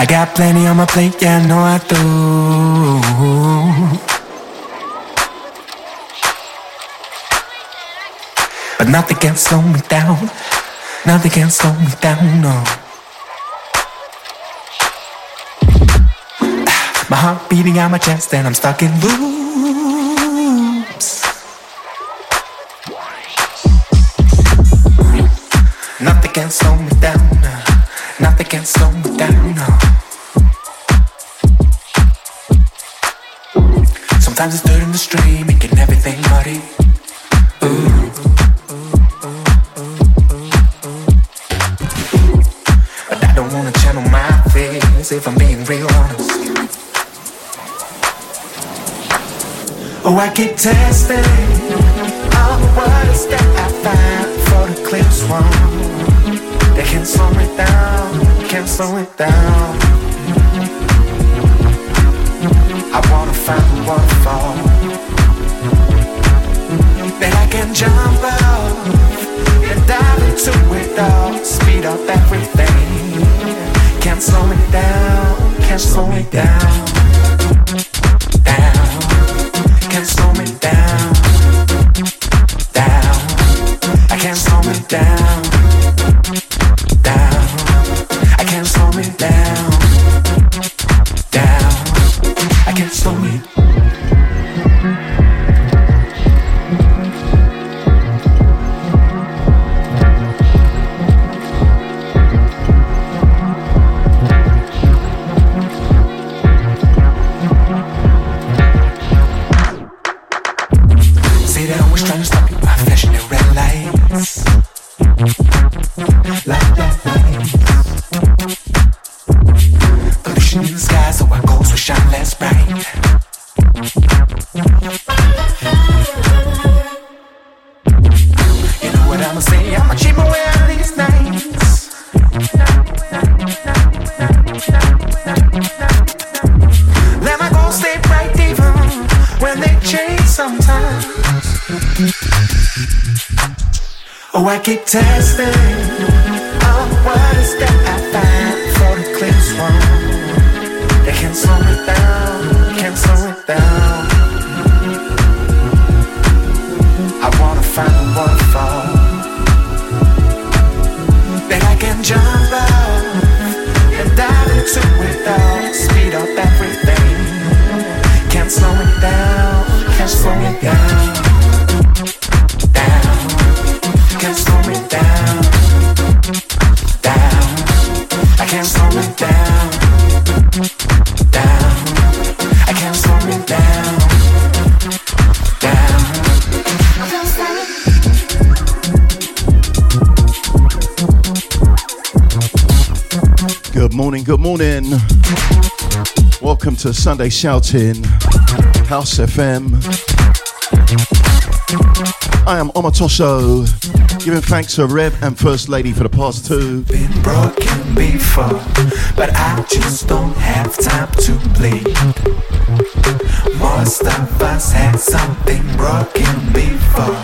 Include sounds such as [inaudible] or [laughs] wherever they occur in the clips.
I got plenty on my plate, yeah, I know I do. But nothing can slow me down. Nothing can slow me down, no. Ah, my heart beating out my chest and I'm stuck in loops. Down, can slow it down. Sunday Shouting, House FM. I am Omatosho, giving thanks to Rev and First Lady for the past two. been broken before, but I just don't have time to bleed. Most of us had something broken before,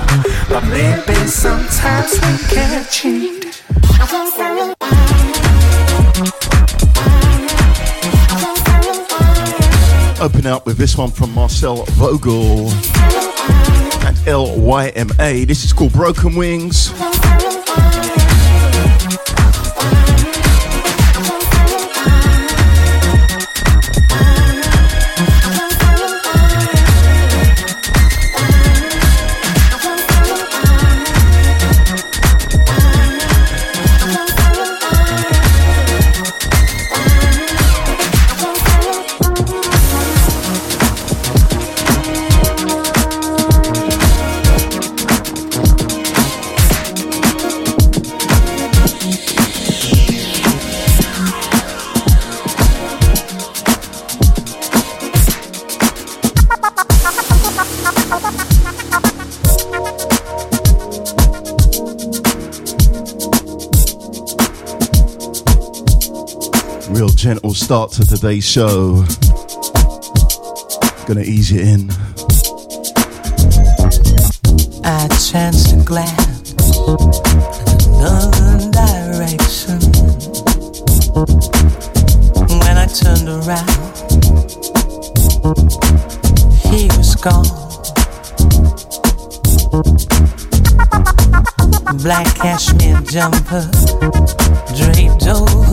but maybe sometimes we can't cheat. Open up with this one from Marcel Vogel and LYMA. This is called Broken Wings. gentle start to today's show. Gonna ease you in. I chance to glance another direction. When I turned around, he was gone. Black cashmere jumper draped over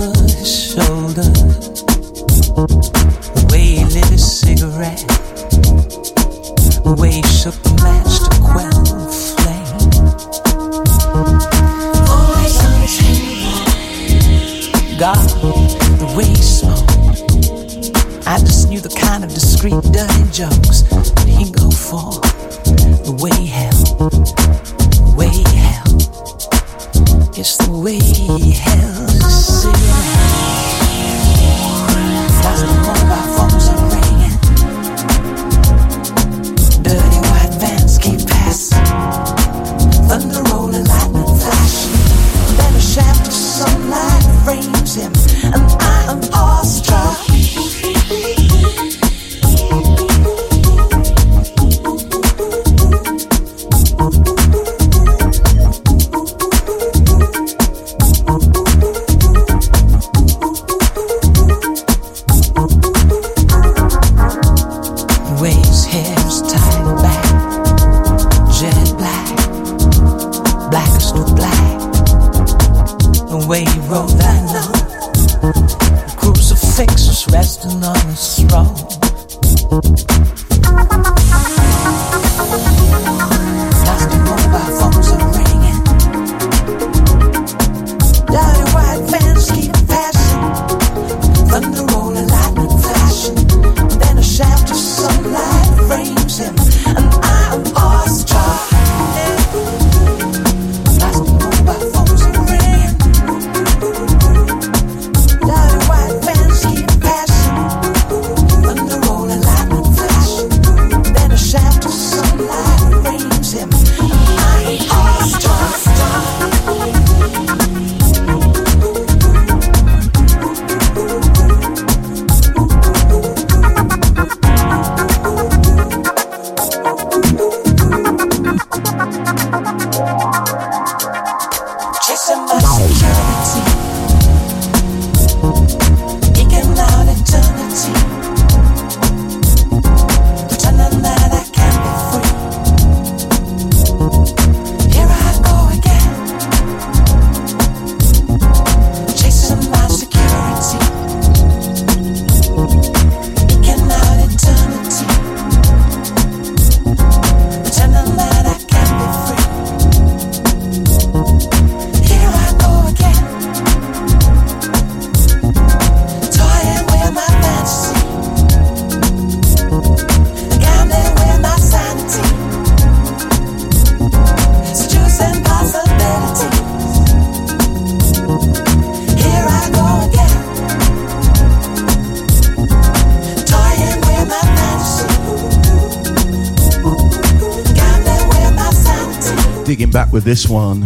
this one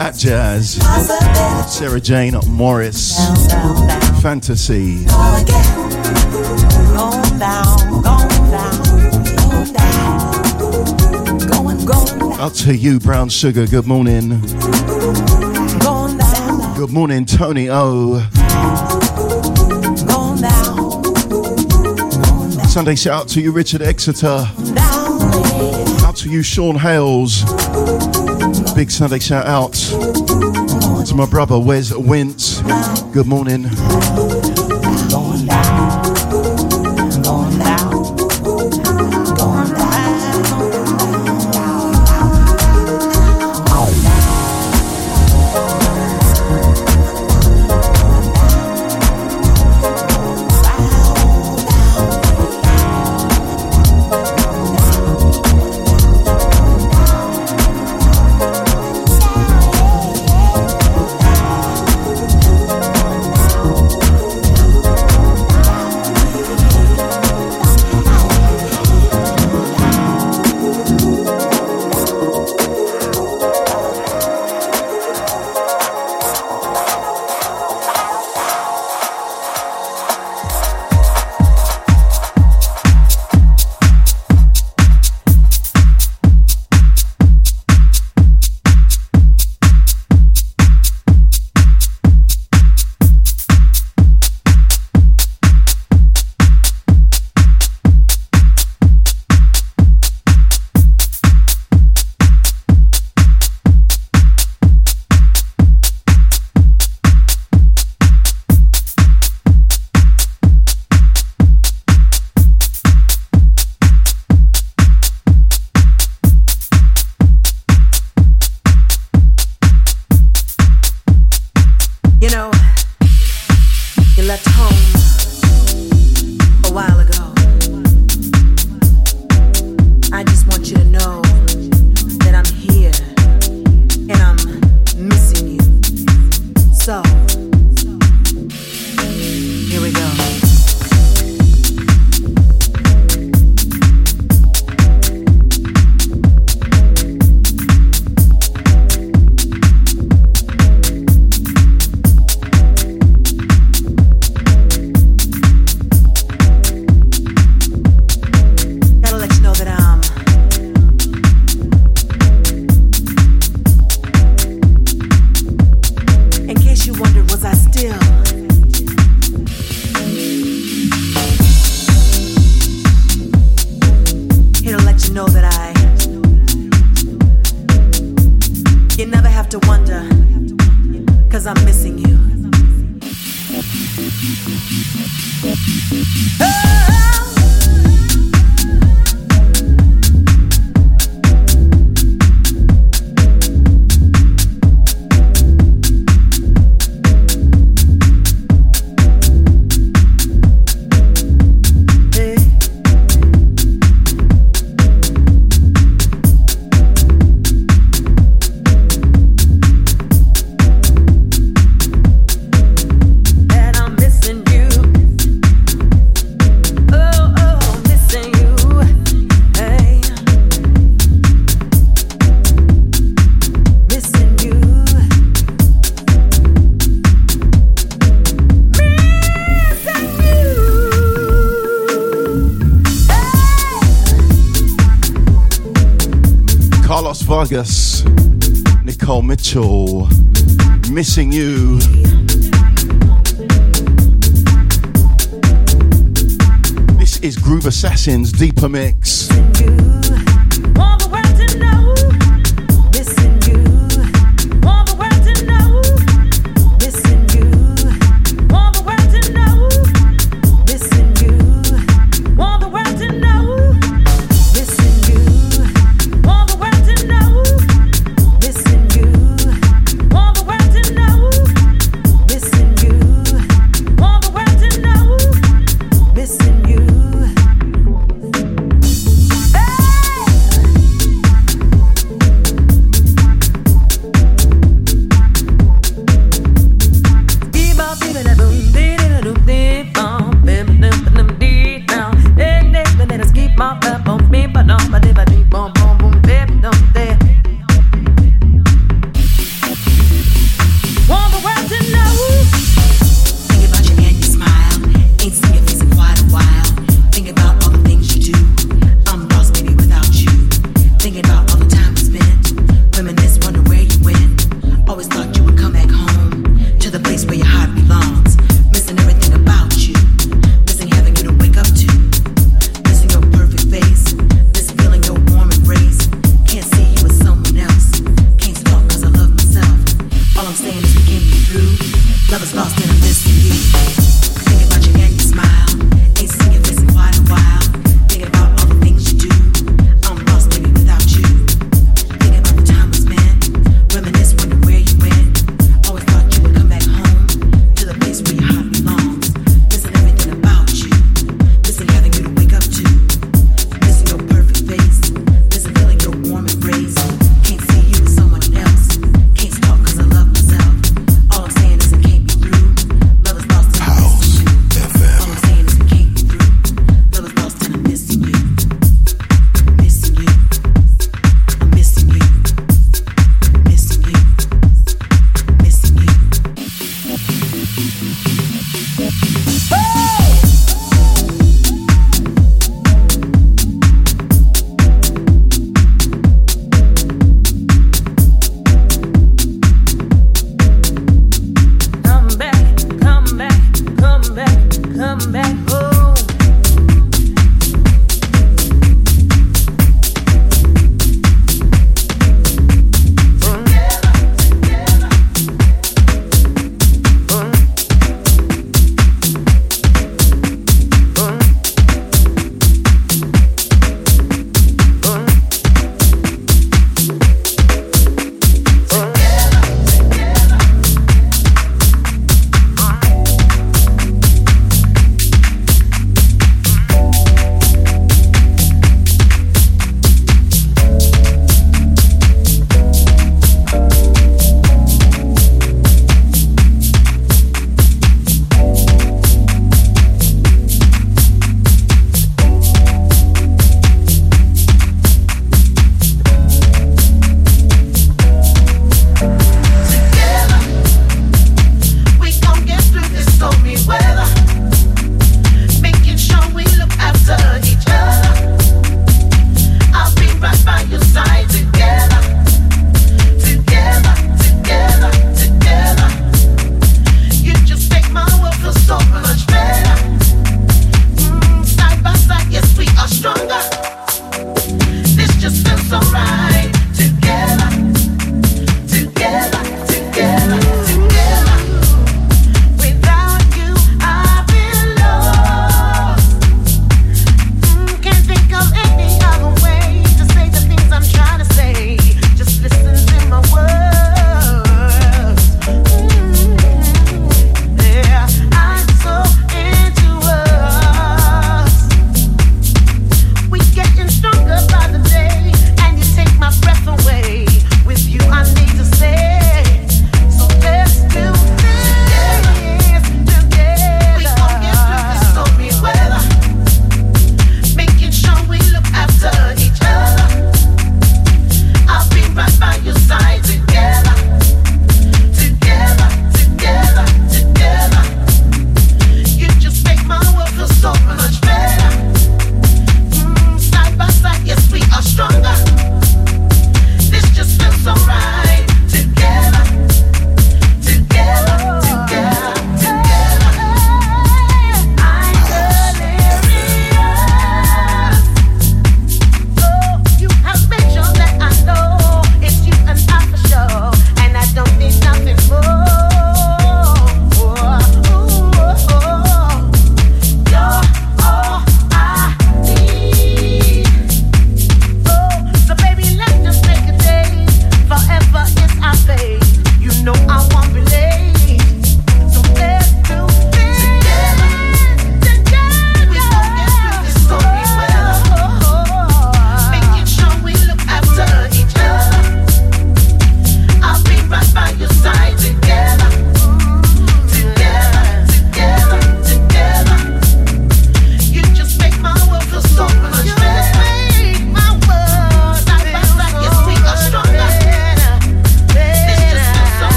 at Jazz. Sarah Jane Morris. Fantasy. Out to you, Brown Sugar. Good morning. Good morning, Tony O. Sunday shout out to you, Richard Exeter. Out to you, Sean Hales. Big Sunday shout out to my brother Wes Wentz. Good morning. Missing You. This is Groove Assassins Deeper Mix.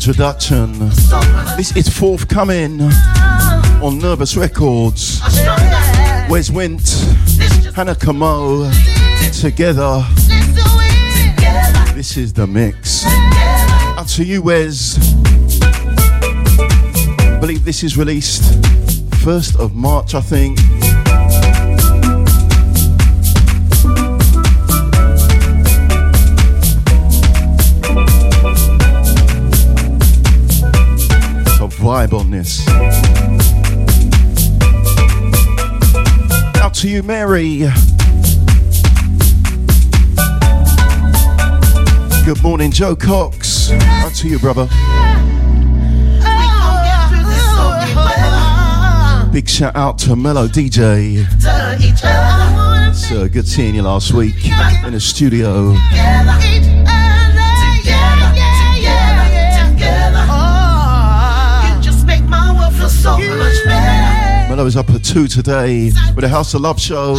Introduction. This is forthcoming on Nervous Records. Wes Wint, Hannah Camo, together. This is the mix. Up to you, Wes. I believe this is released 1st of March, I think. Vibe on this. Out to you, Mary. Good morning, Joe Cox. Out to you, brother. Big shout out to Mellow DJ. So good seeing you last week in the studio. 2 today with a House of Love show.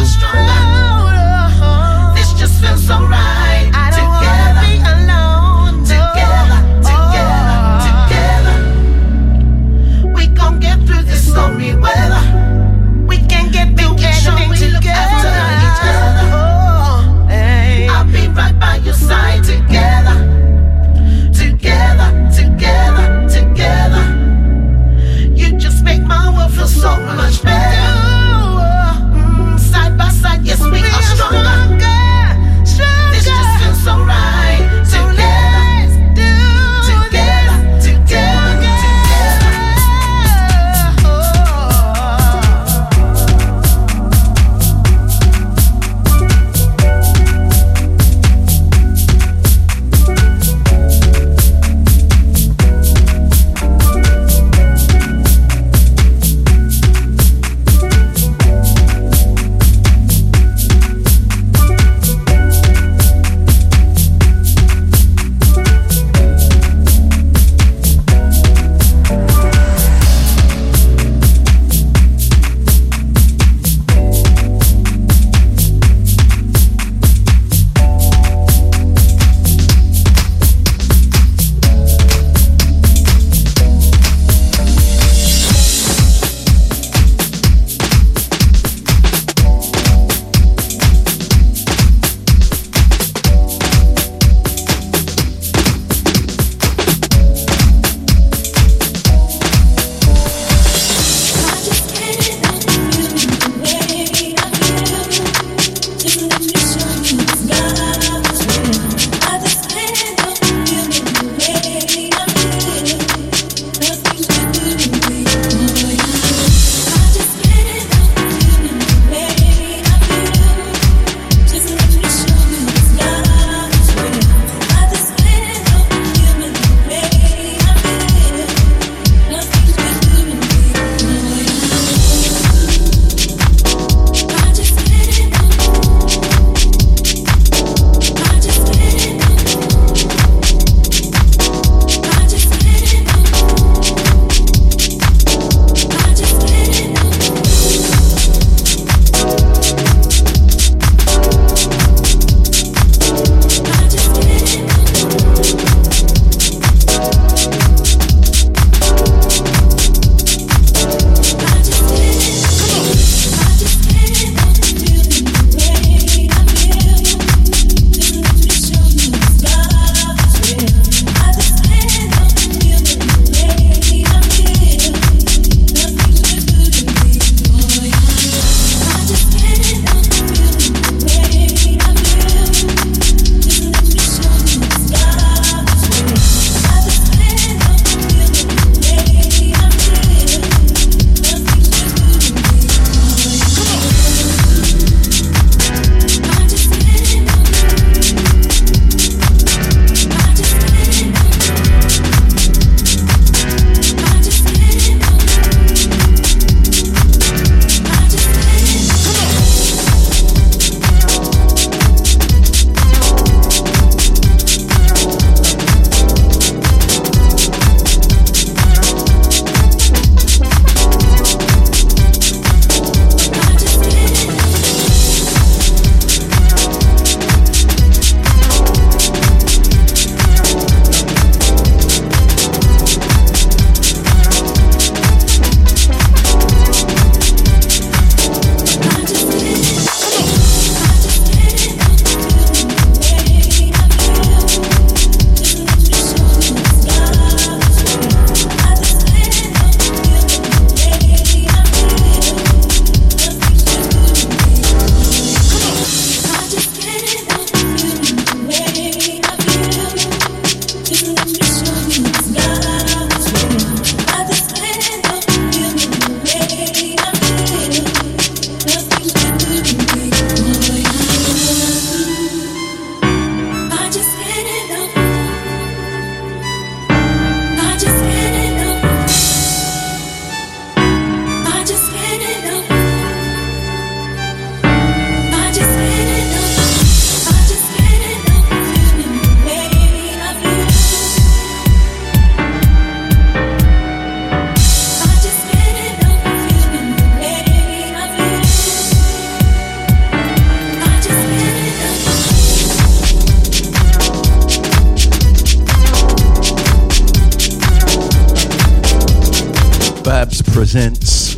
Presents.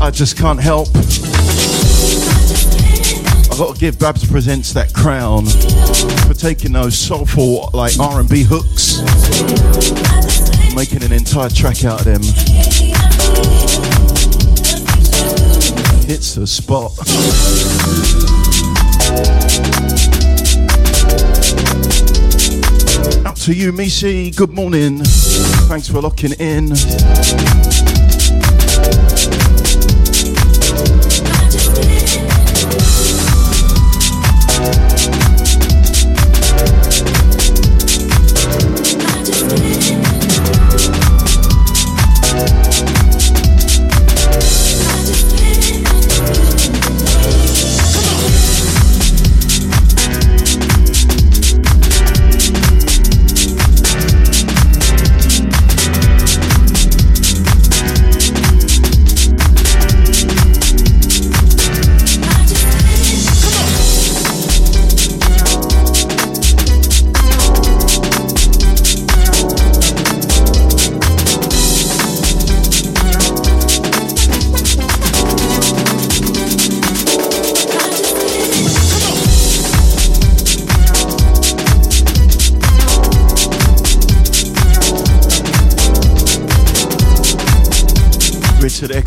I just can't help. I've got to give Babs Presents that crown for taking those soulful like R&B hooks, making an entire track out of them. Hits the spot. To you, Missy. Good morning. Thanks for locking in.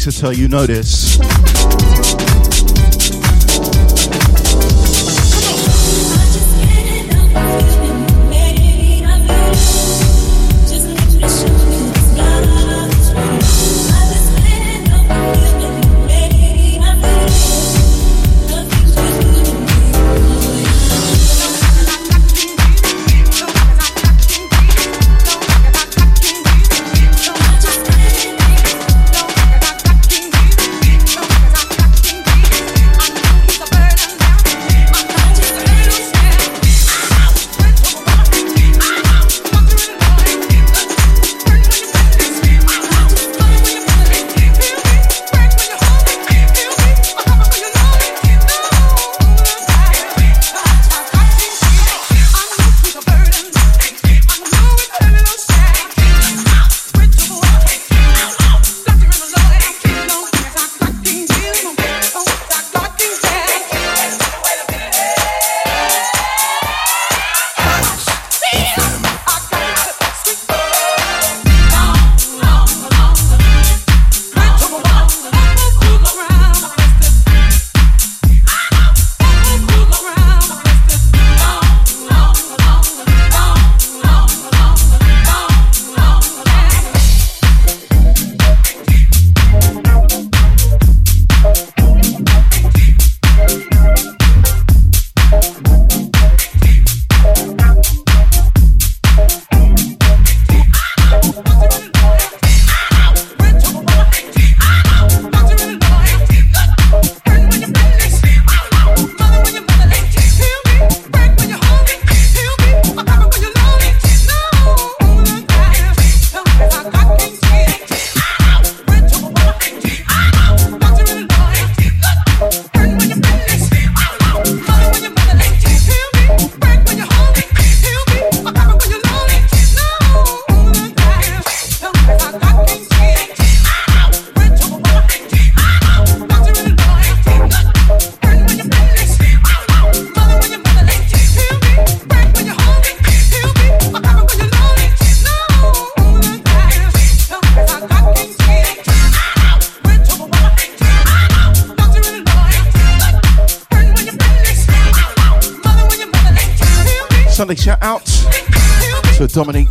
Exeter, you know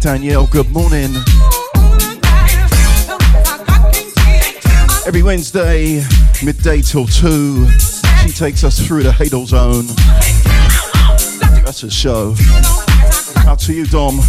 Danielle. Good morning. Every Wednesday, midday till 2, she takes us through the Hadel Zone. That's a show. Out to you, Dom.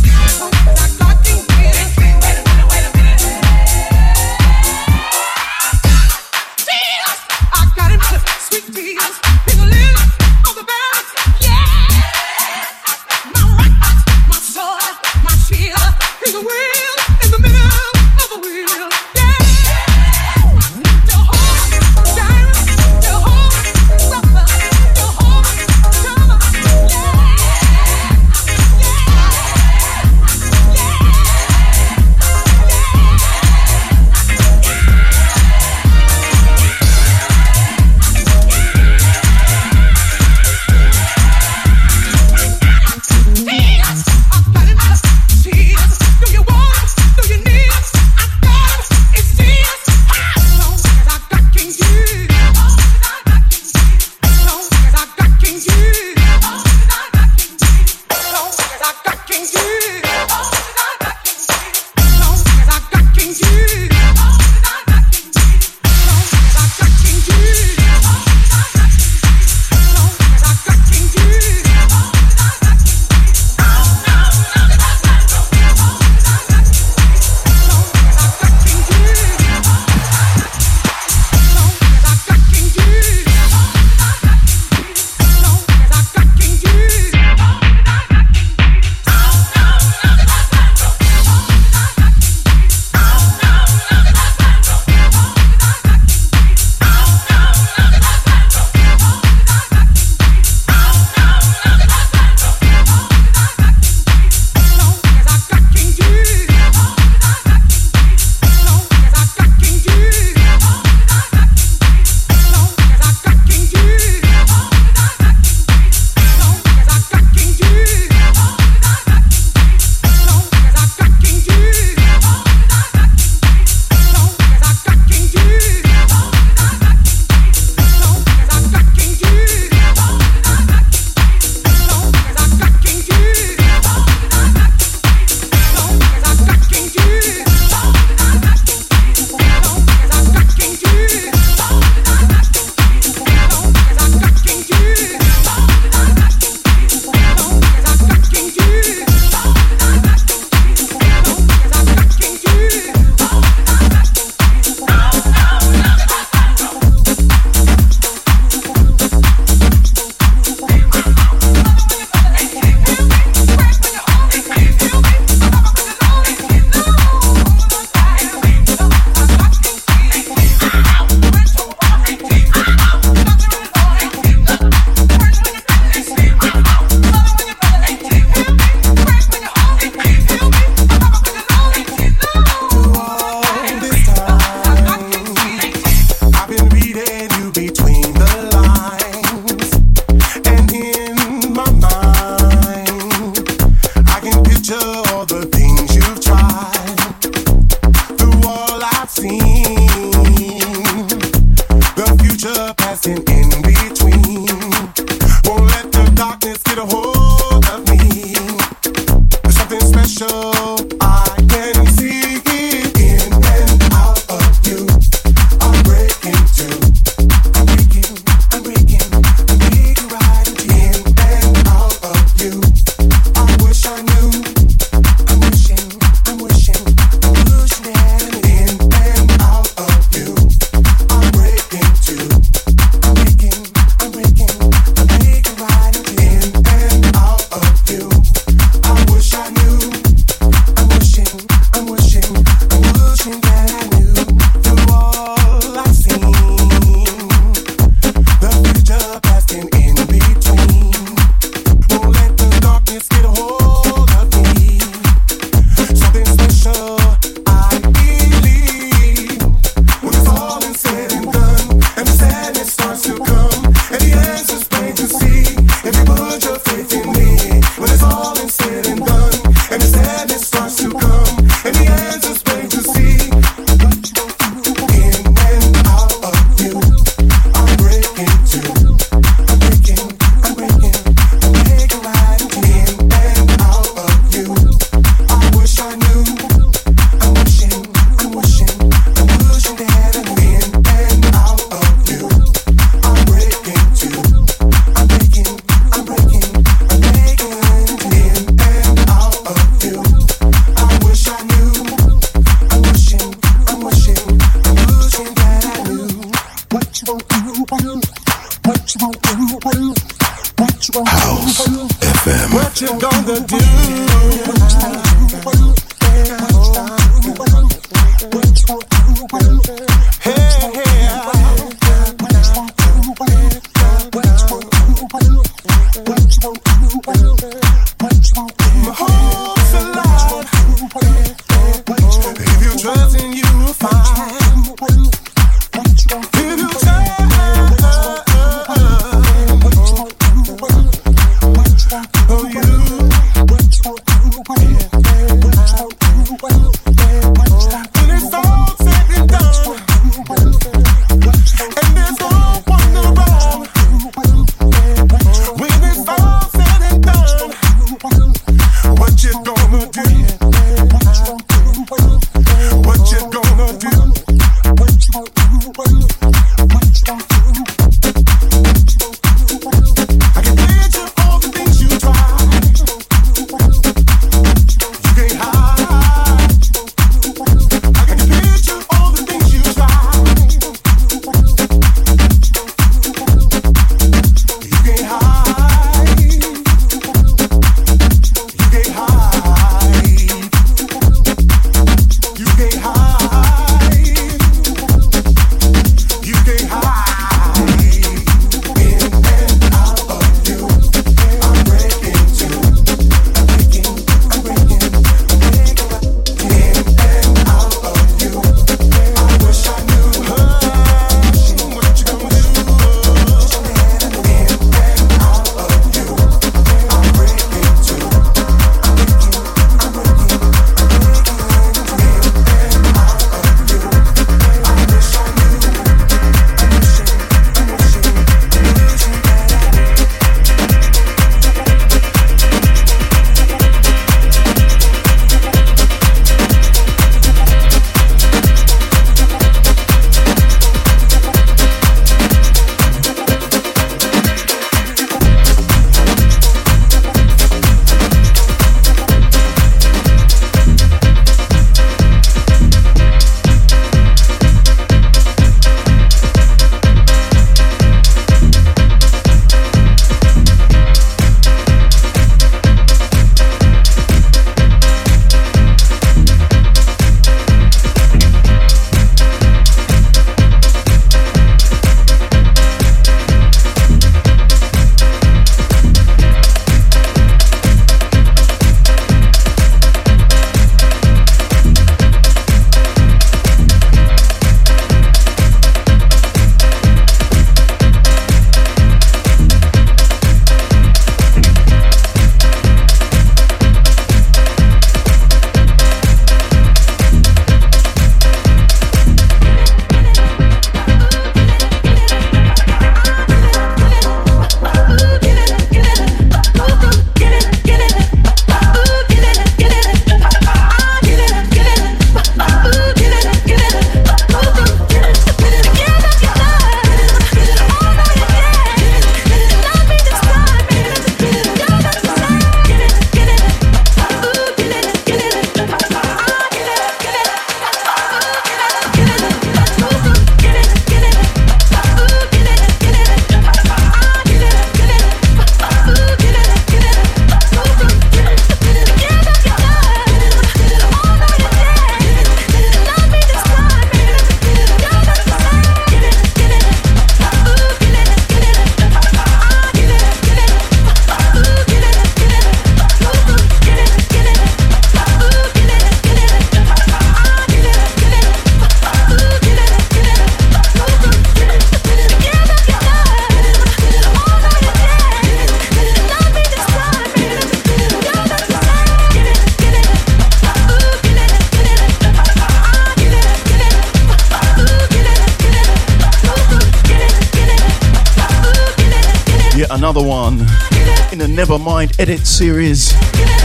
Edit series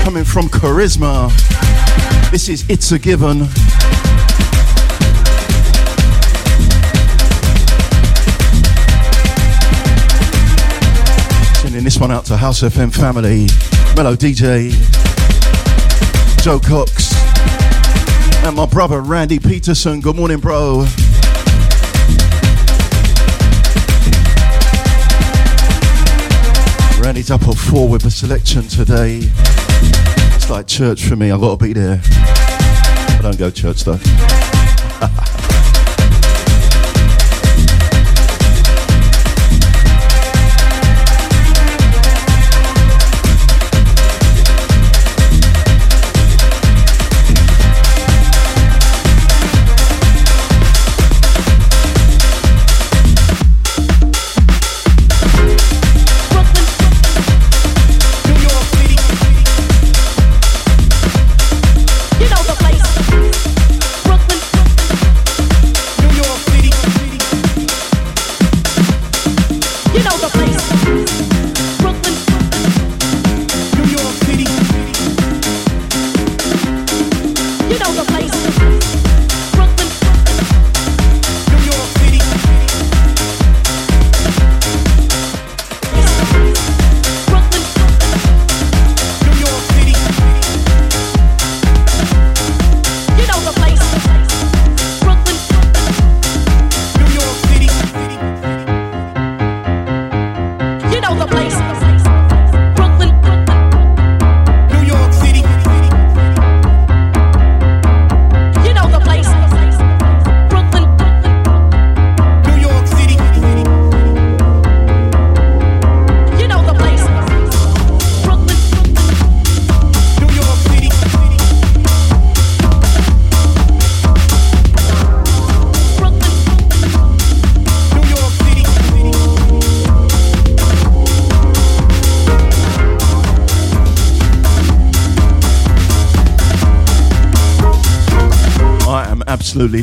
coming from Charisma. This is It's a Given. Sending this one out to House FM family, Mellow DJ, Joe Cox, and my brother Randy Peterson. Good morning, bro. Randy's up at four with a selection today. It's like church for me, I've got to be there. I don't go church though.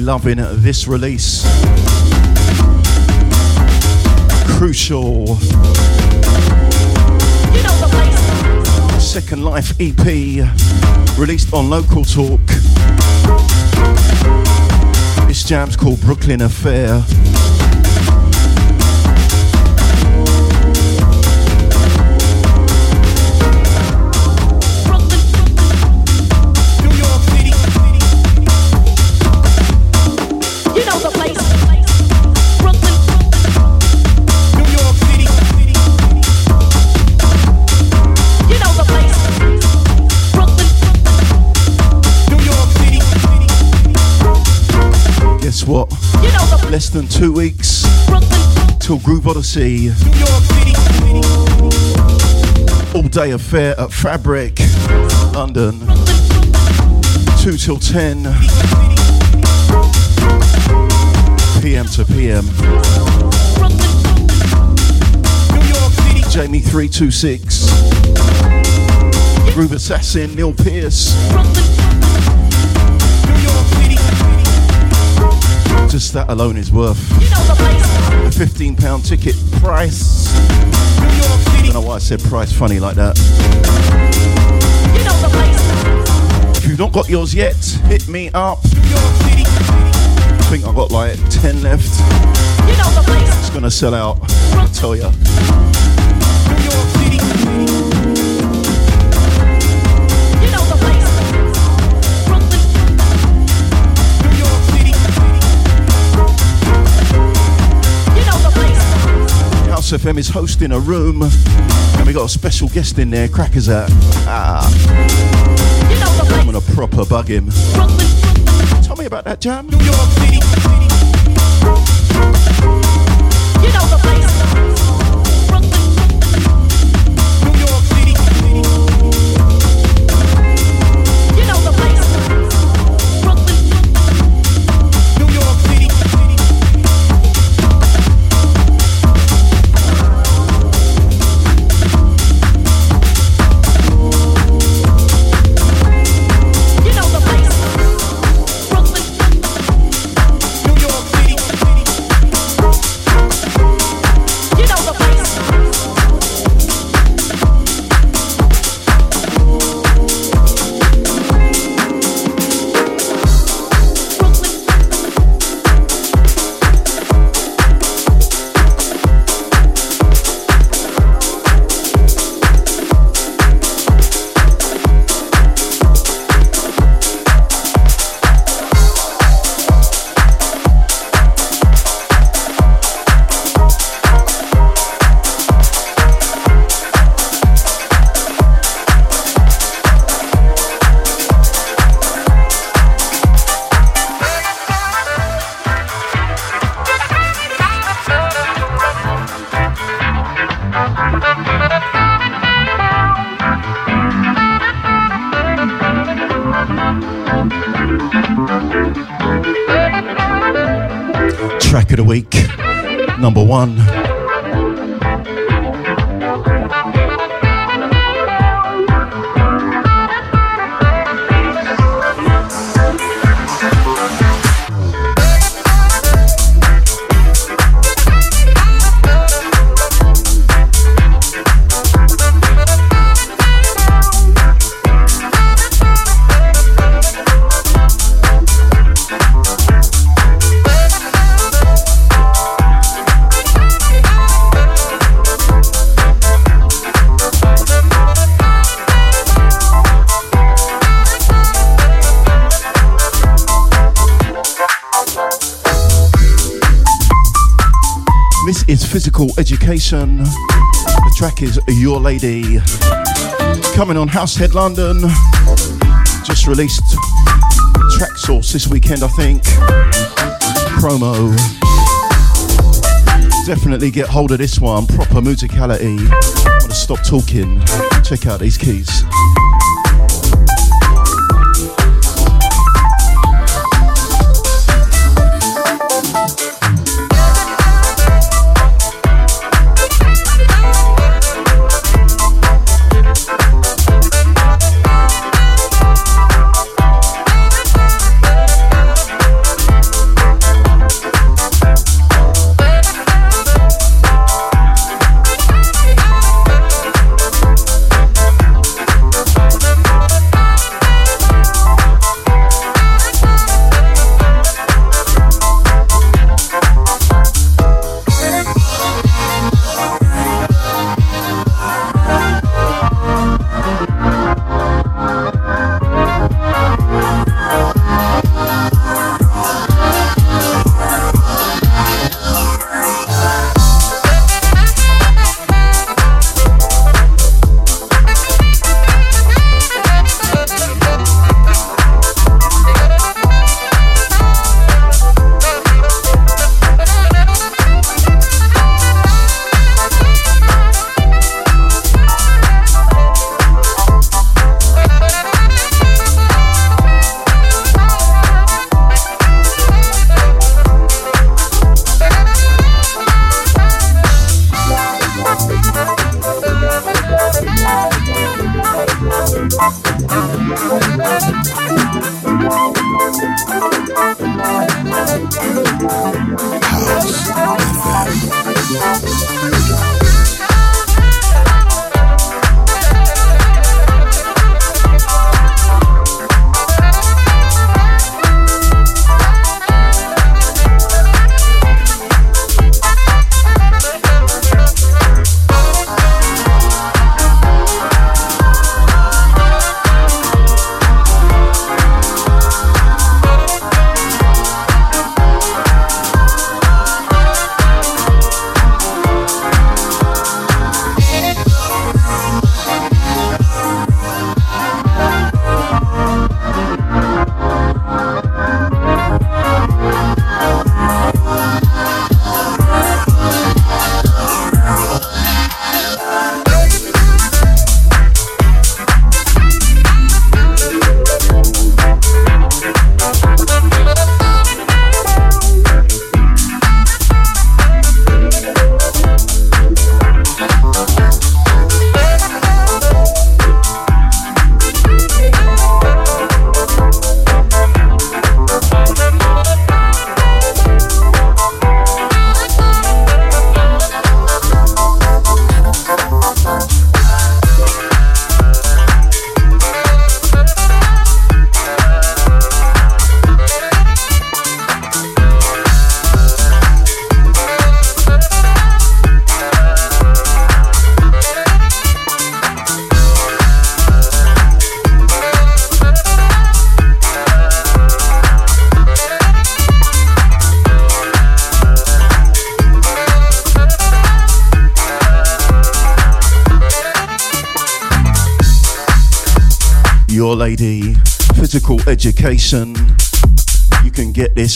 Loving this release. Crucial. Second Life EP released on Local Talk. This jam's called Brooklyn Affair. Than two weeks till Groove Odyssey. All day affair at Fabric, London. 2 till 10 PM to PM. Jamie 326. Groove Assassin, Neil Pierce. Just that alone is worth a £15 ticket price. I don't know why I said price funny like that. If you've not got yours yet, hit me up. I think I've got like 10 left. It's gonna sell out, I tell ya. House FM is hosting a room, and we got a special guest in there, Crackazat. Ah. I'm gonna proper bug him. Tell me about that jam. One. The track is Your Lady. Coming on Househead London. Just released Traxsource this weekend, I think. Promo. Definitely get hold of this one. Proper musicality. I'm gonna stop talking. Check out these keys.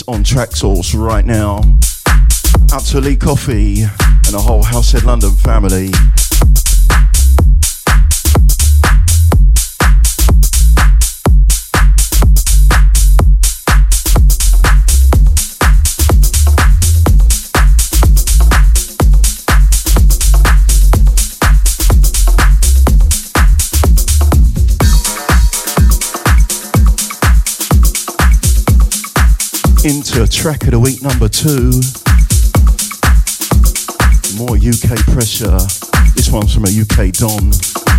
On Traxsource right now. Out to Lee Coffee and the whole House Head London family. Track of the week number two. More UK pressure. This one's from a UK Don.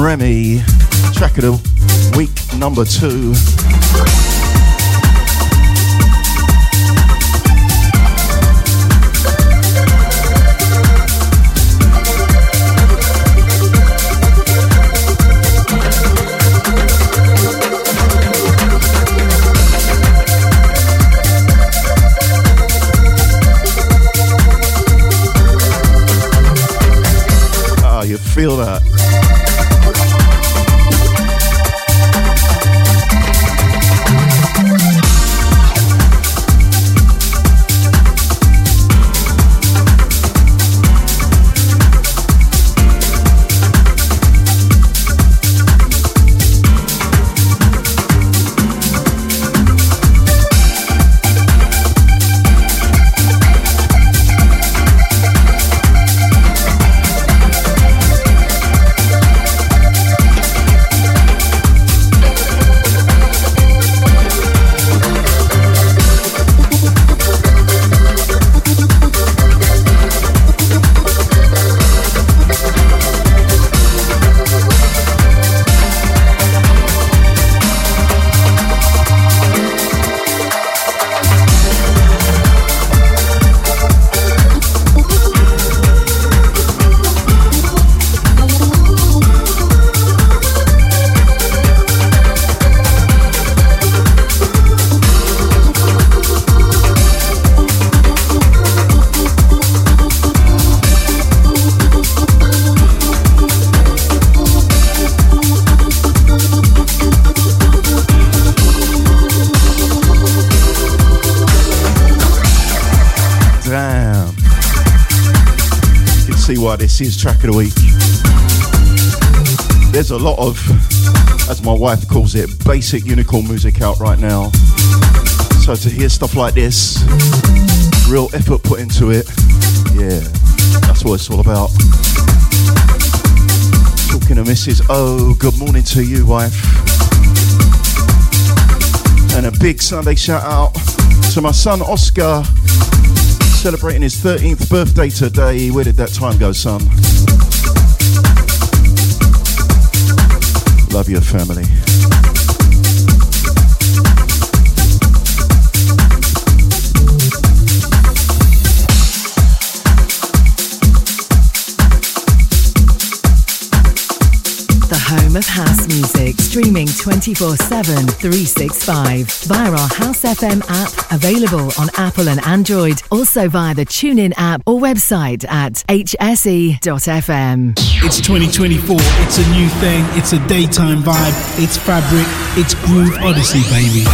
Remy, track of the week number two. Ah, feel that. See is track of the week. There's a lot of, as my wife calls it, basic unicorn music out right now. So to hear stuff like this, real effort put into it, yeah, that's what it's all about. Talking to Mrs. Oh, good morning to you, wife. And a big Sunday shout out to my son Oscar, celebrating his 13th birthday today. Where did that time go, son? Love your family. Music, streaming 24 7, 365 via our House FM app, available on Apple and Android, also via the TuneIn app or website at hse.fm. It's 2024, it's a new thing, it's a daytime vibe, it's fabric, it's Groove Odyssey, baby.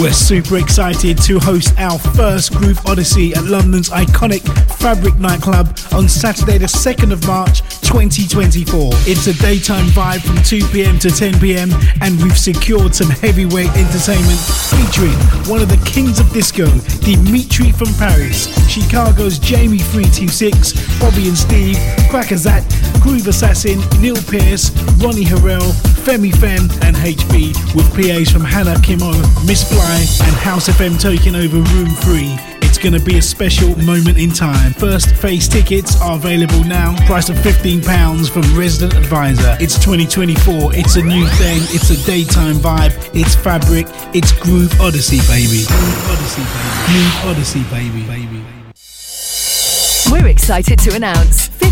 We're super excited to host our first Groove Odyssey at London's iconic Fabric nightclub on Saturday, the 2nd of March 2024. It's a daytime vibe from 2 pm to 10 pm, and we've secured some heavyweight entertainment featuring one of the kings of disco, Dimitri from Paris, Chicago's Jamie 326, Bobby and Steve, Crackazat, Groove Assassin, Neil Pierce, Ronnie Herel, Femi Fem, and HB, with PAs from Hannah Khemoh, Miss Fly, and House FM taking over Room 3. It's going to be a special moment in time. First phase tickets are available now, price of £15 from Resident Advisor. It's 2024, it's a new thing, it's a daytime vibe, it's fabric, it's Groove Odyssey, baby. Groove Odyssey, baby. Groove Odyssey, baby. baby. We're excited to announce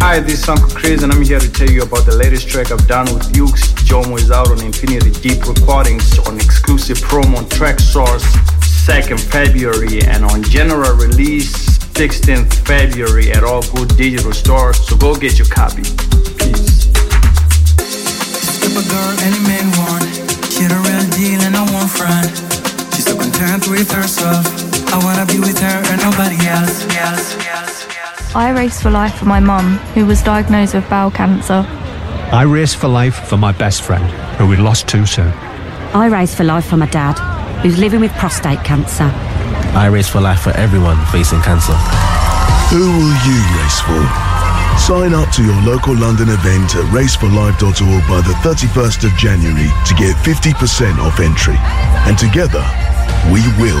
Hi, this is Uncle Chris, and I'm here to tell you about the latest track I've done with Ukes. Jomo is out on Infinity Deep Recordings on exclusive promo on Traxsource 2nd February and on general release 16th February at all good digital stores. So go get your copy. Peace. A girl any man want. The real deal and I won't front. She's so content with herself. I wanna be with her and nobody else. else, else. I race for life for my mum, who was diagnosed with bowel cancer. I race for life for my best friend, who we lost too soon. I race for life for my dad, who's living with prostate cancer. I race for life for everyone facing cancer. Who will you race for? Sign up to your local London event at raceforlife.org by the 31st of January to get 50% off entry. And together, we will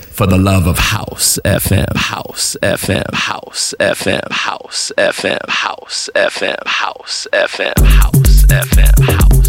for the love of house FM, house FM, house FM, house FM, house FM, house FM, house FM, house.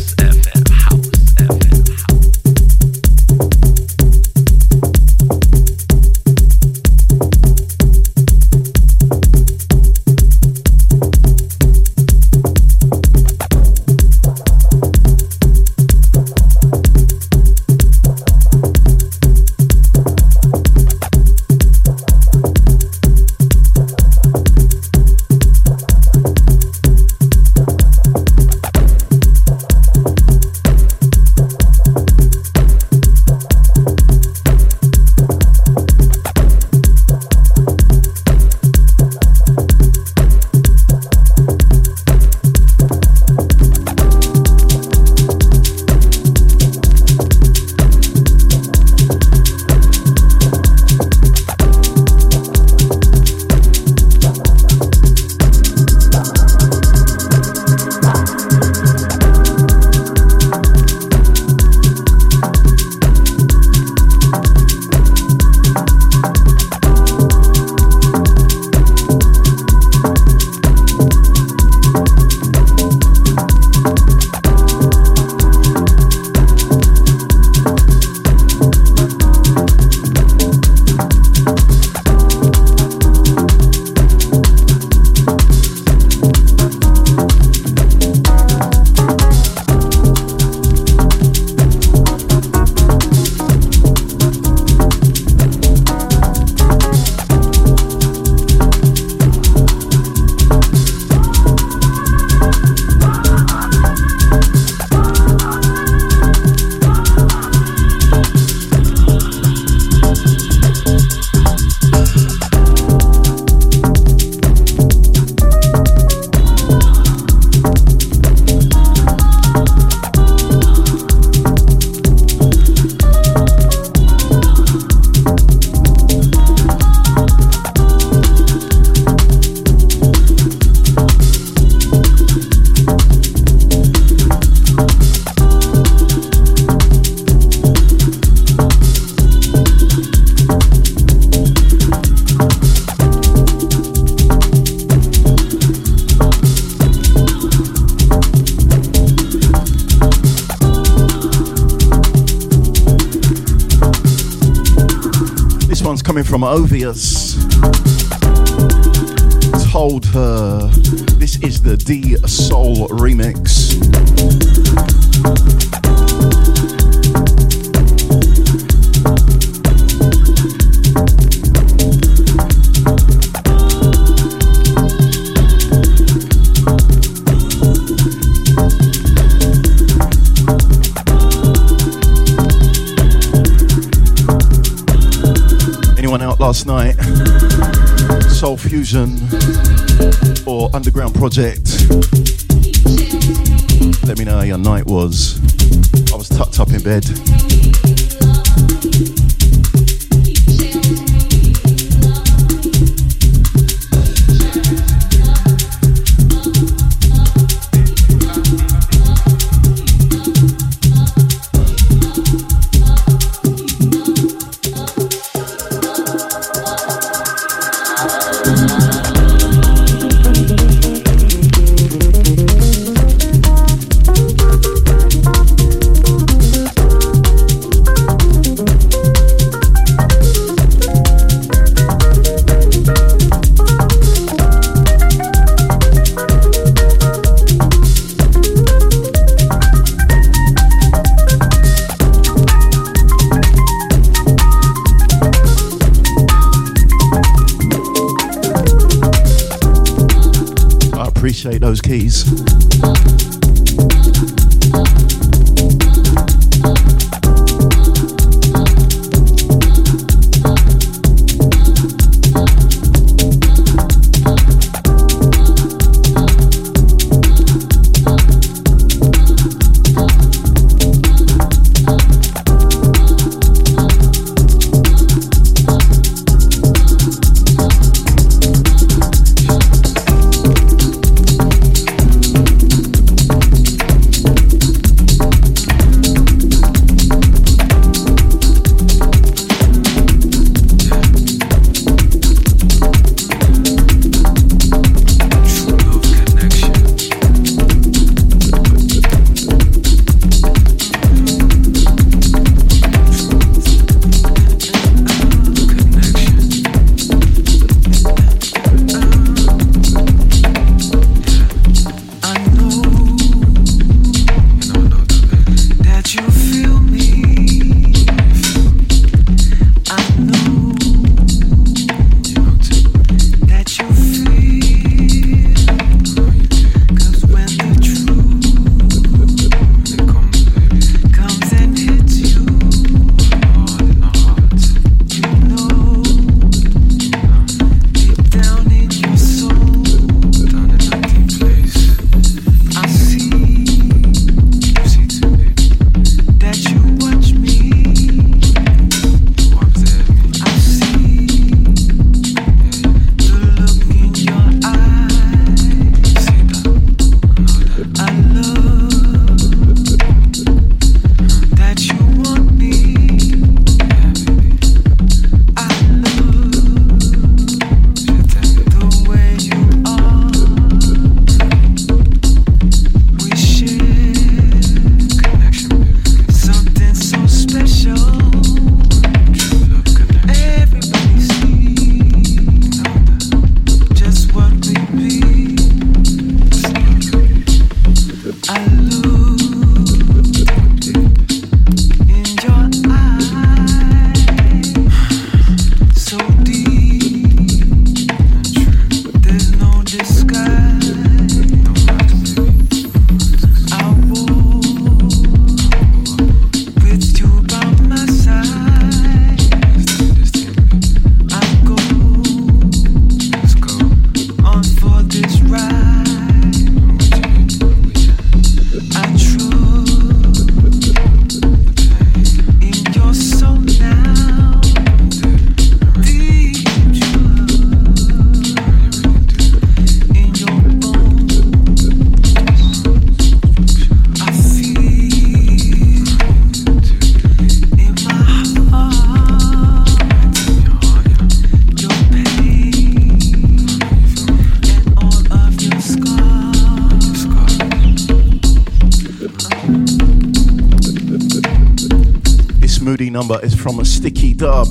From Fusion or Underground Project. Those keys. From a sticky dub.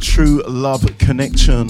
True Love Connection.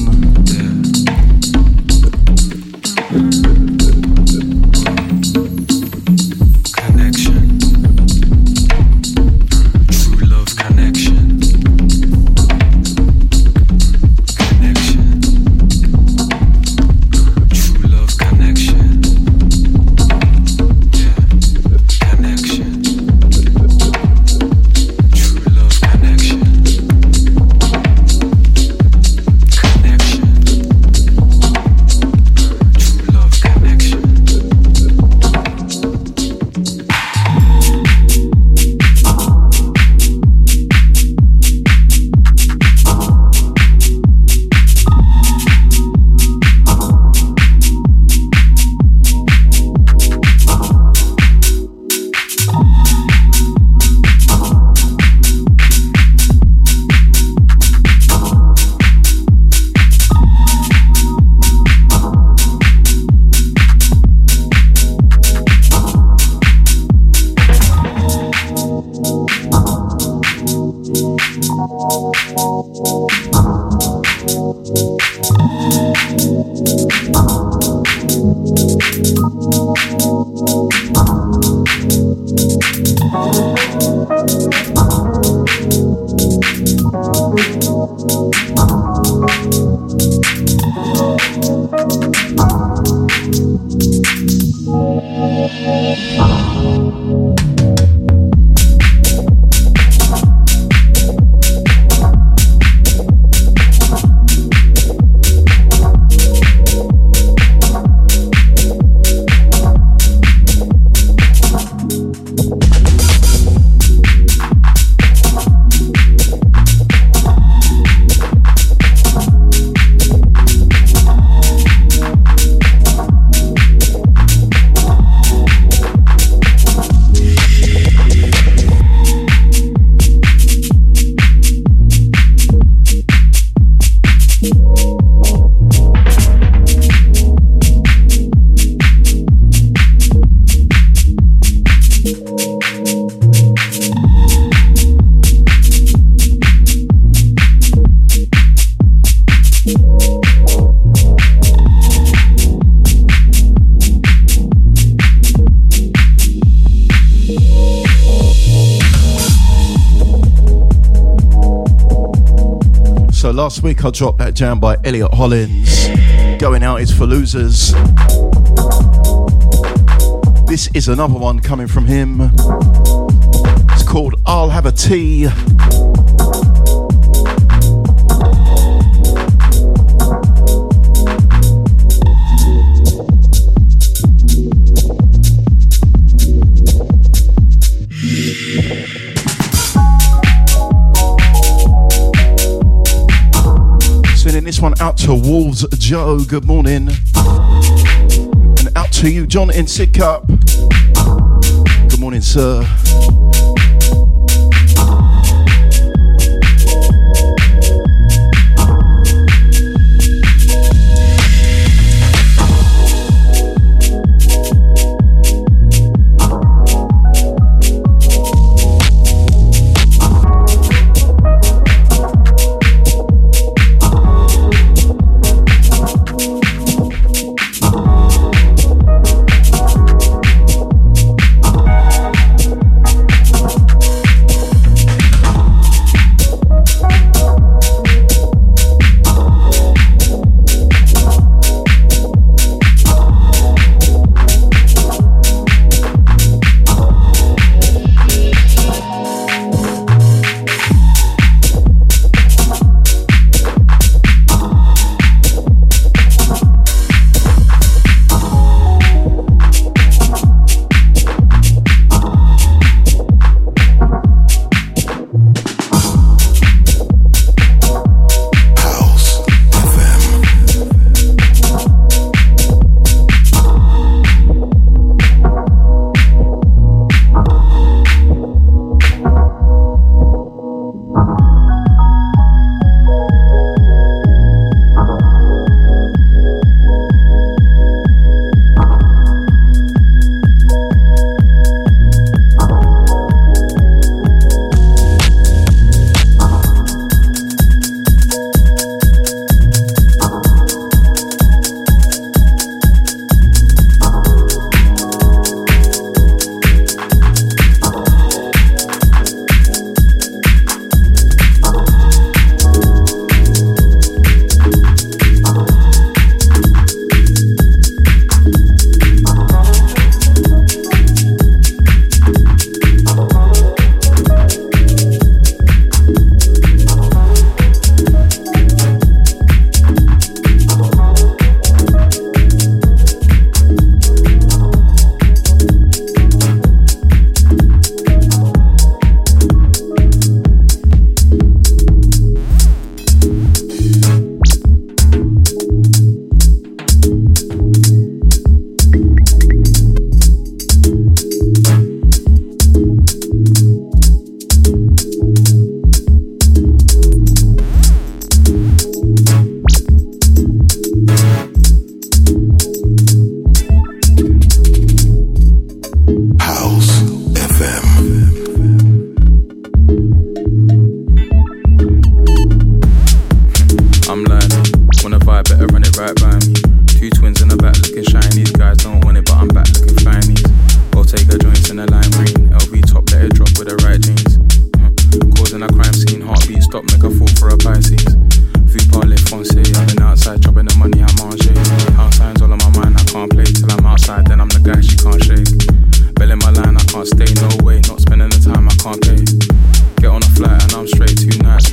I dropped that jam by Elliot Hollins. Going out is for losers. This is another one coming from him. It's called I'll Have a Tea. Out to Wolves Joe, good morning. And out to you, John in Sidcup. Good morning, sir.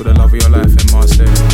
for the love of your life in Marseille.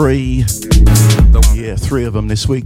three. Yeah, three of them this week.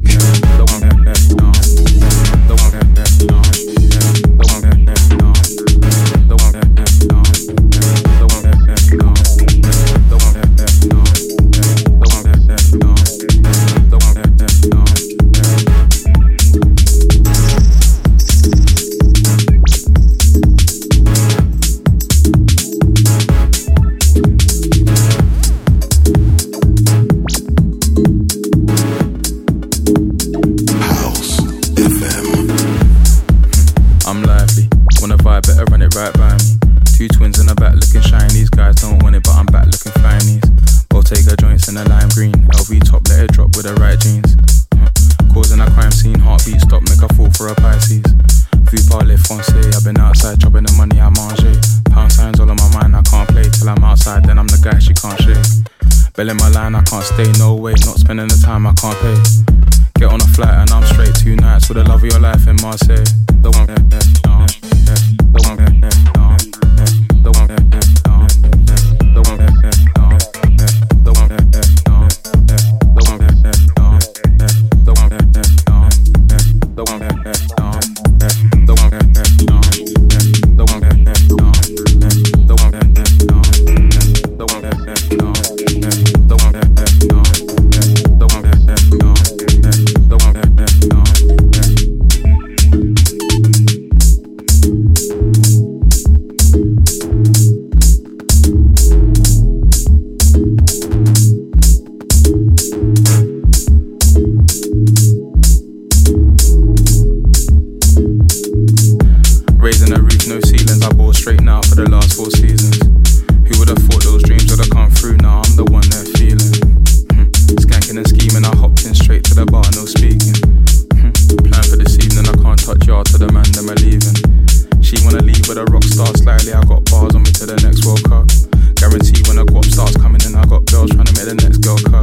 with a rock star slightly. I got bars on me to the next World Cup. Guarantee when a guap starts coming in, I got girls trying to make the next girl.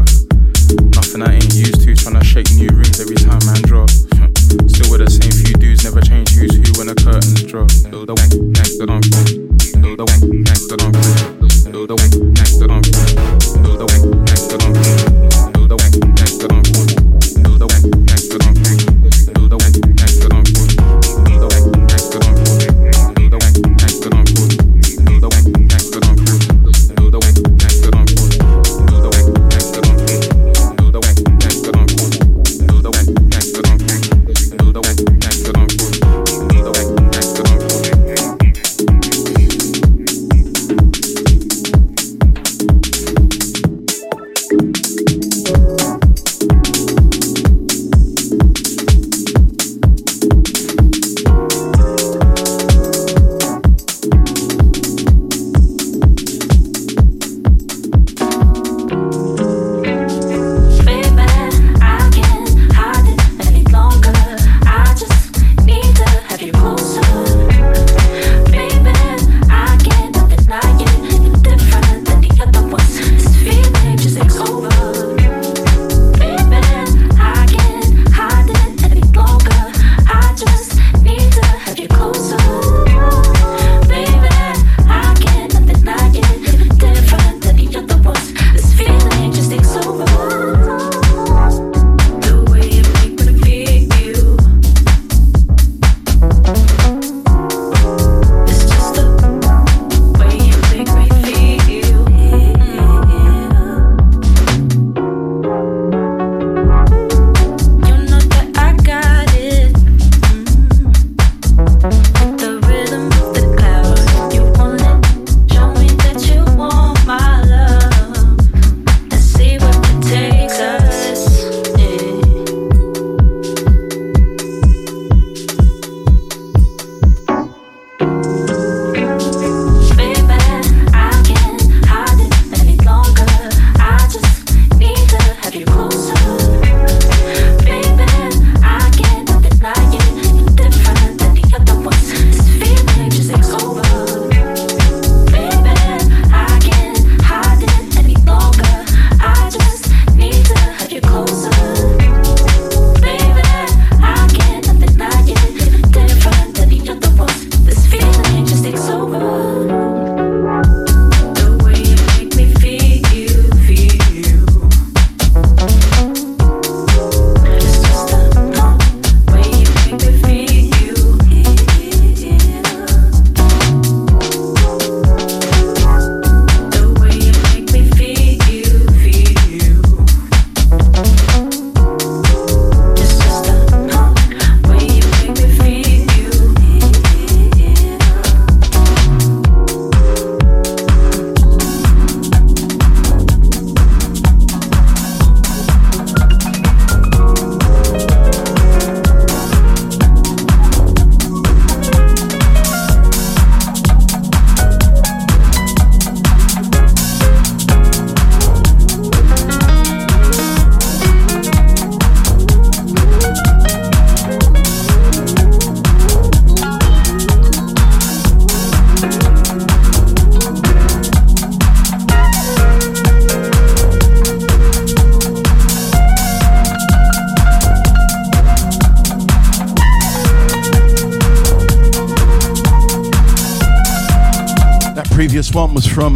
Previous one was from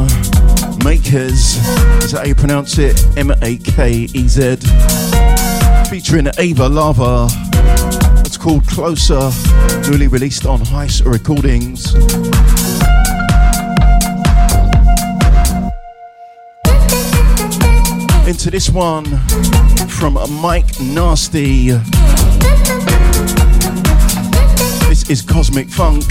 Makers. Is that how you pronounce it? M A K E Z. Featuring Ava Lava. It's called Closer, newly released on Heist Recordings. Into this one from Mike Nasty. This is Cosmic Funk.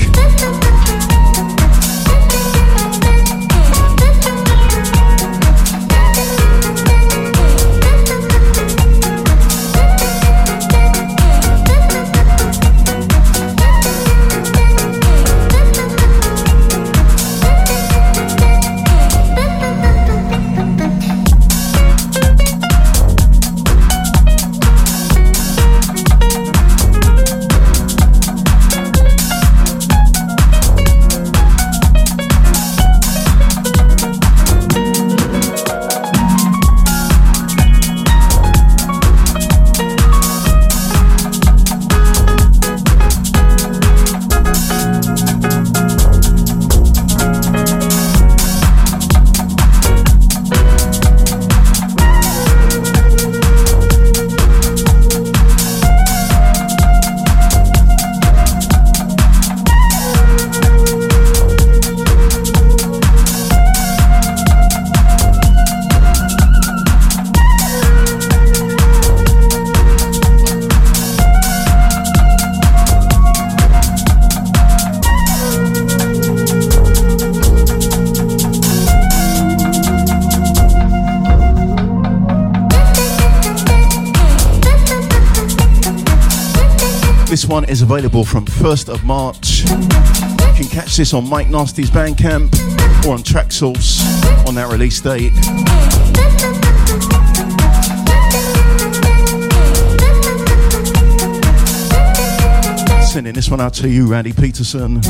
Is available from 1st of March. You can catch this on Mike Nasty's Bandcamp or on Traxsource on that release date. Sending this one out to you, Randy Peterson.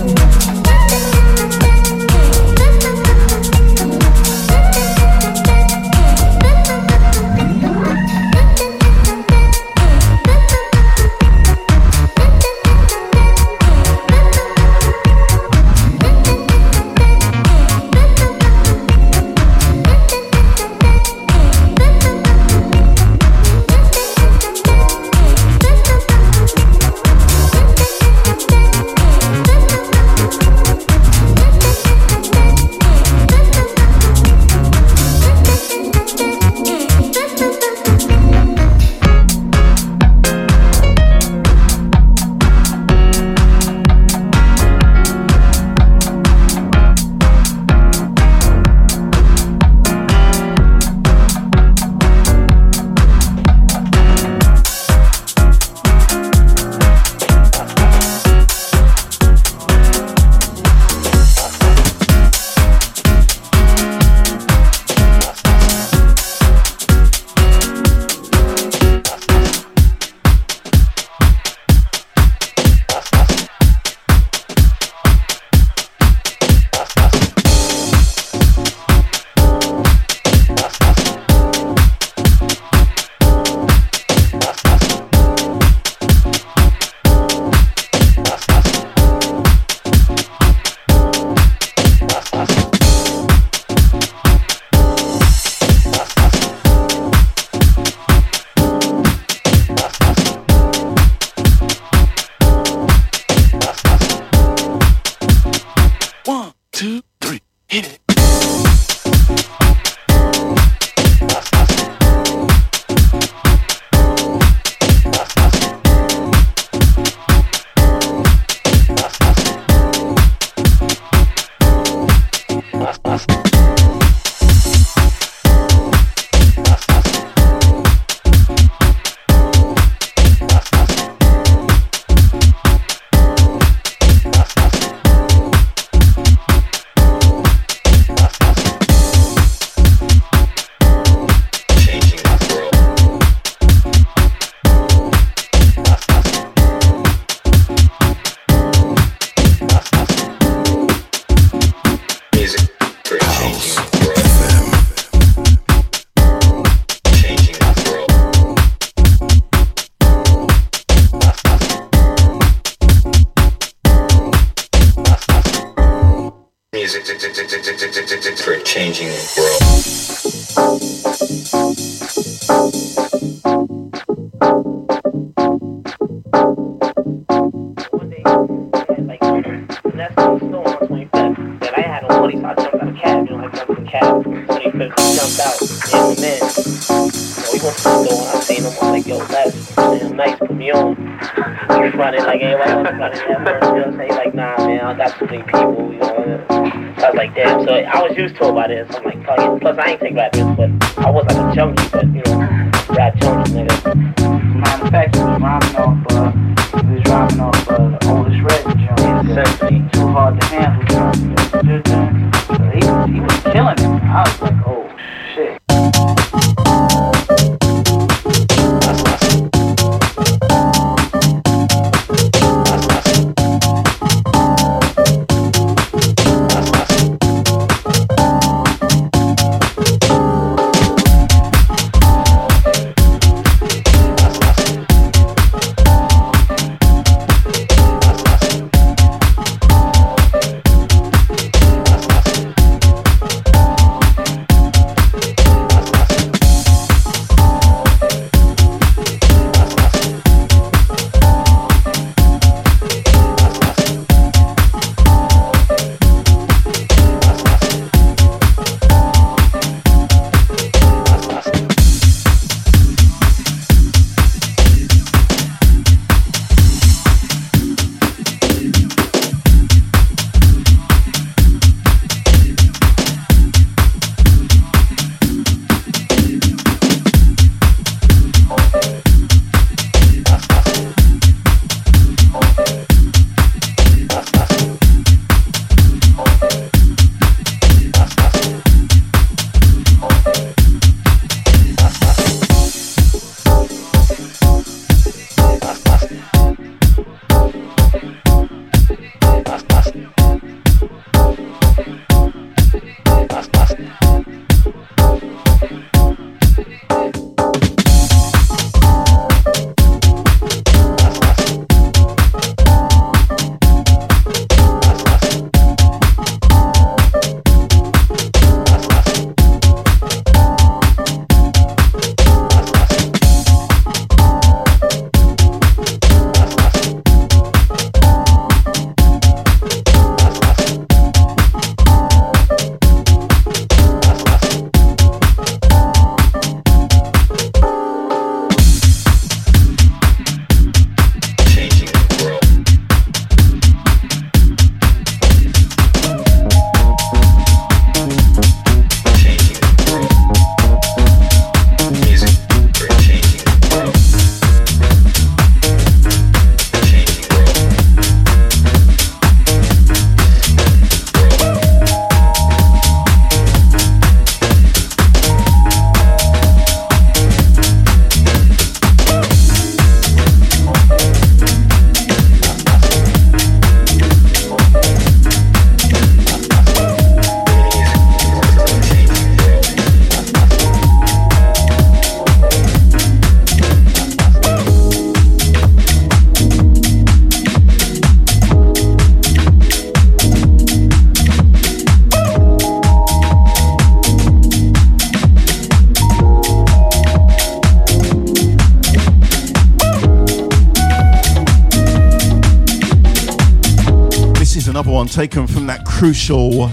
taken from that crucial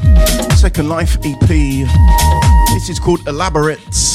Second Life EP. This is called Elaborates.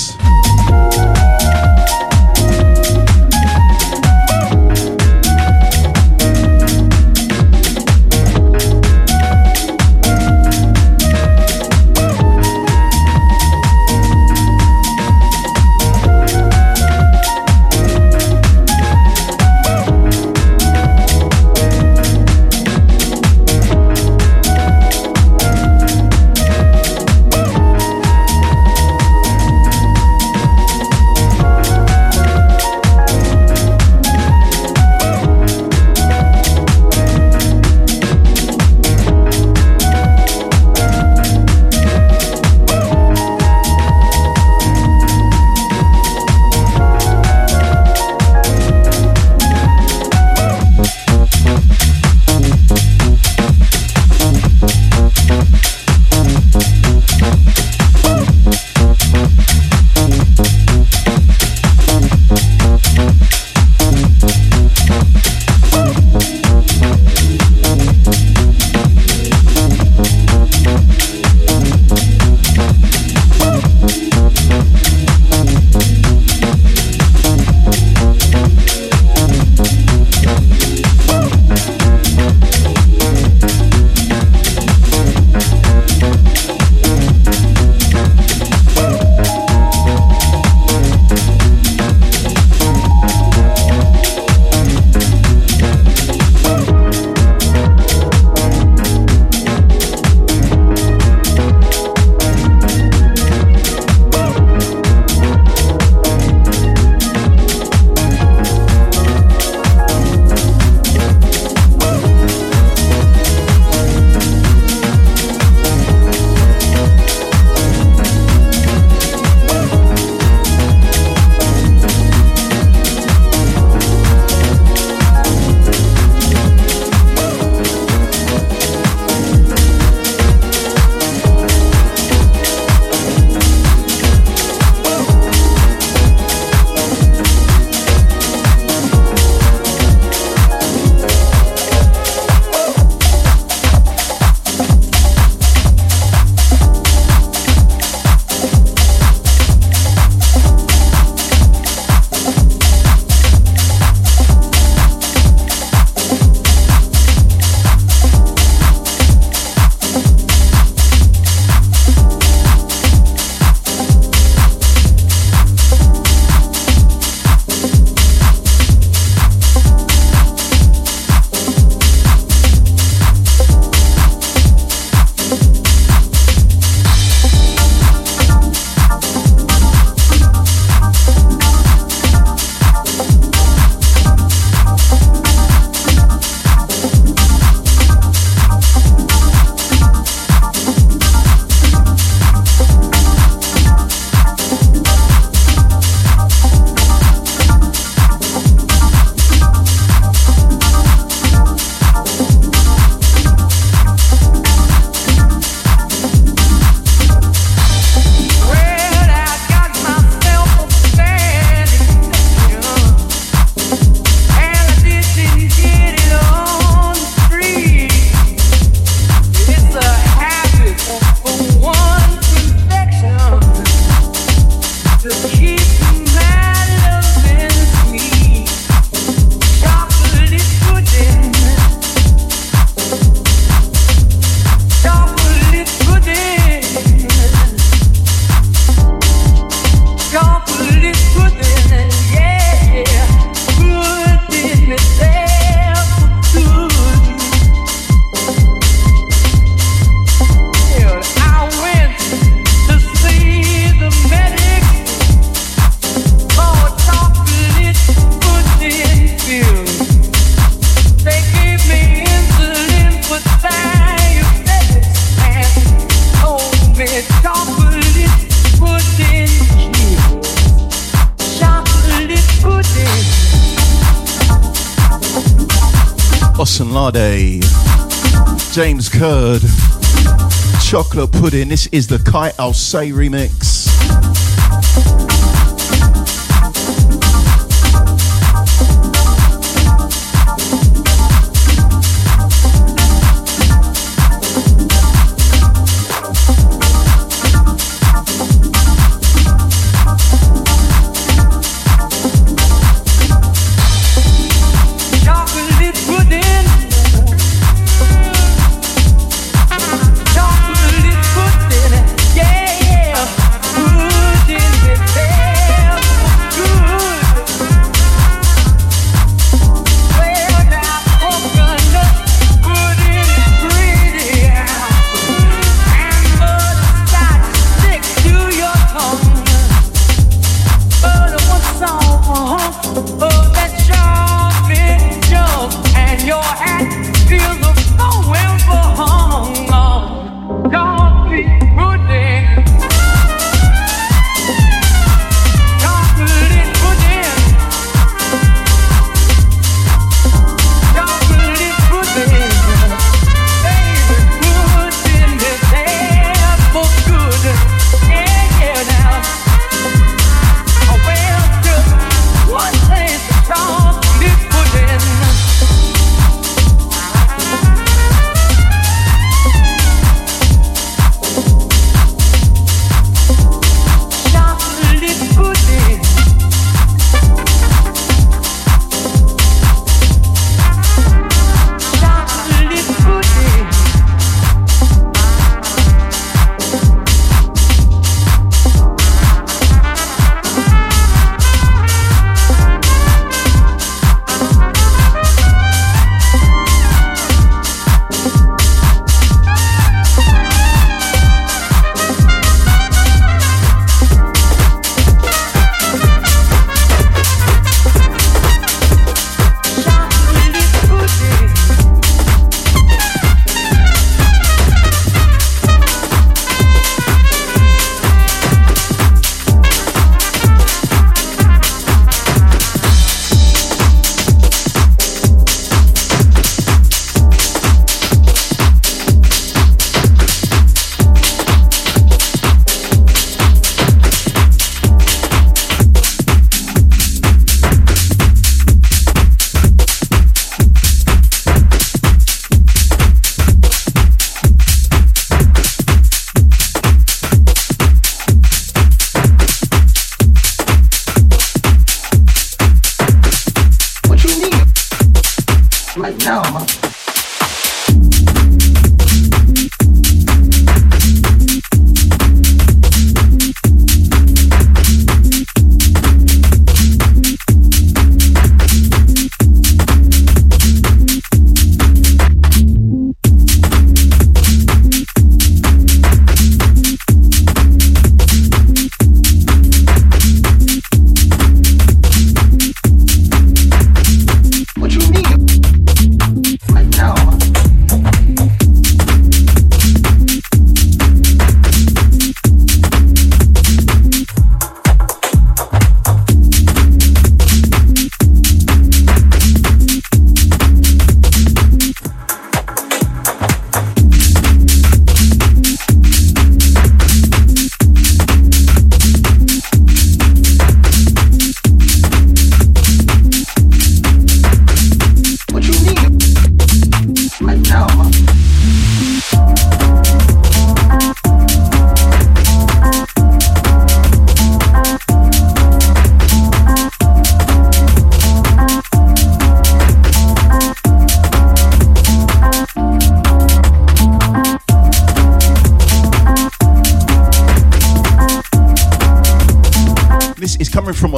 Pudding. This is the Kai Alcé remix.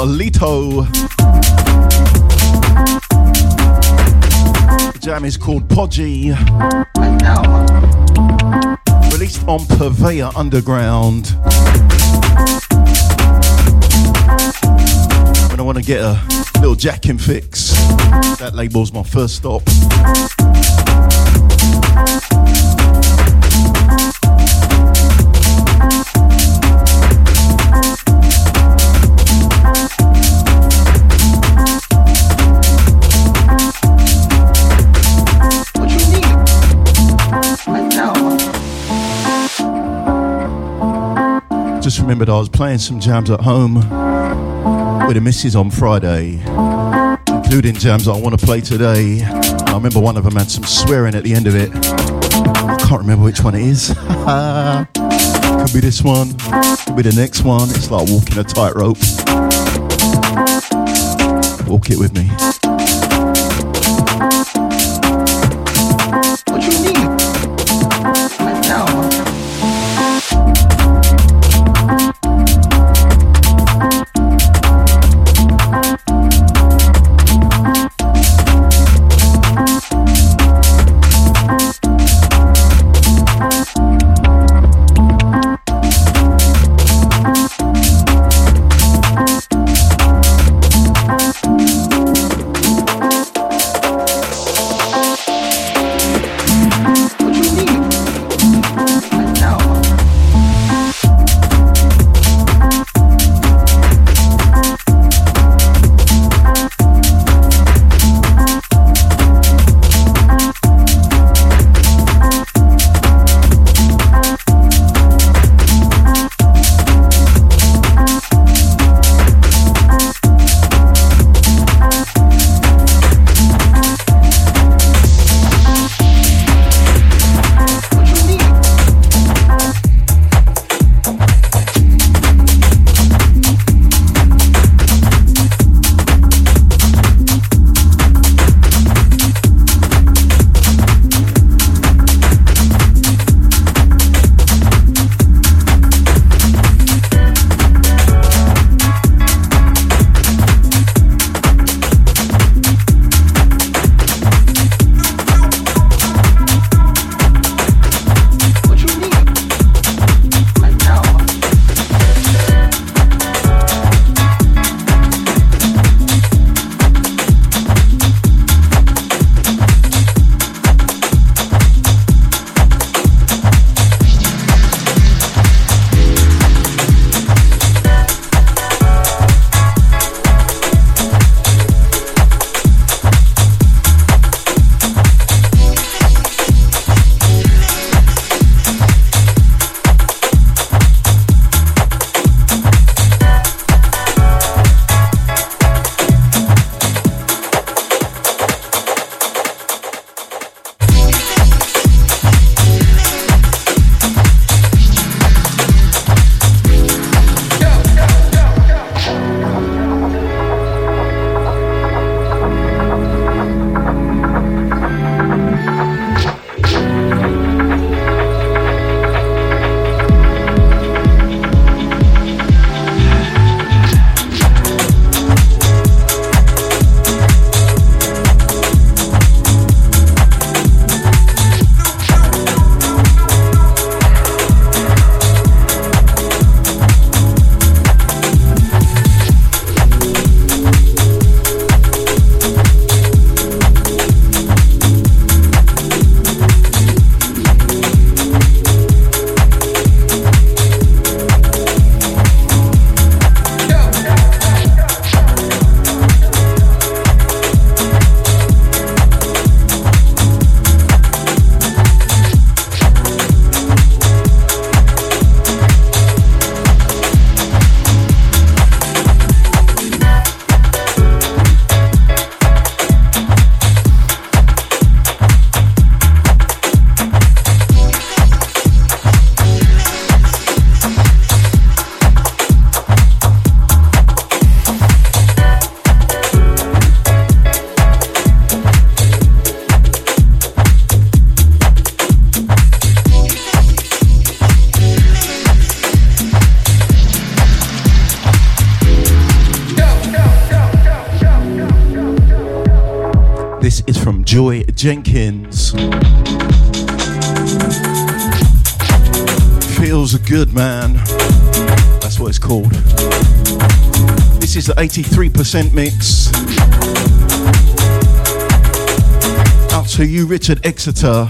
Alito. The jam is called Podgy. Released on Purveyor Underground. When I want to get a little jacking fix, that label's my first stop. Remembered I was playing some jams at home with the missus on Friday, including jams I want to play today. I remember one of them had some swearing at the end of it. I can't remember which one it is. [laughs] could be this one, could be the next one. It's like walking a tightrope. Walk it with me. Jenkins. Feels good, man. That's what it's called. This is the 83% mix. Out to you, Richard Exeter.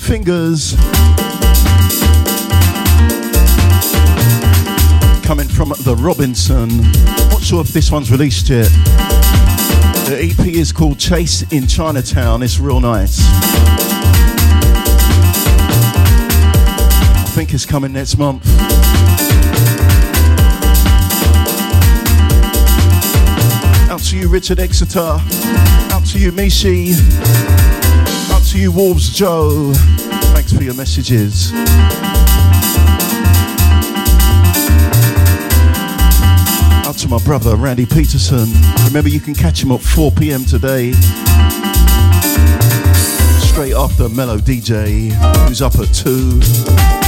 Fingers. Coming from the Robinson. Not sure if this one's released yet. The EP is called Chase in Chinatown. It's real nice. I think it's coming next month. Out to you, Richard Exeter. Out to you, Mishi. To you, Wolves Joe. Thanks for your messages. Out to my brother, Randy Peterson. Remember, you can catch him at 4 p.m. today. Straight after Mellow DJ, who's up at 2.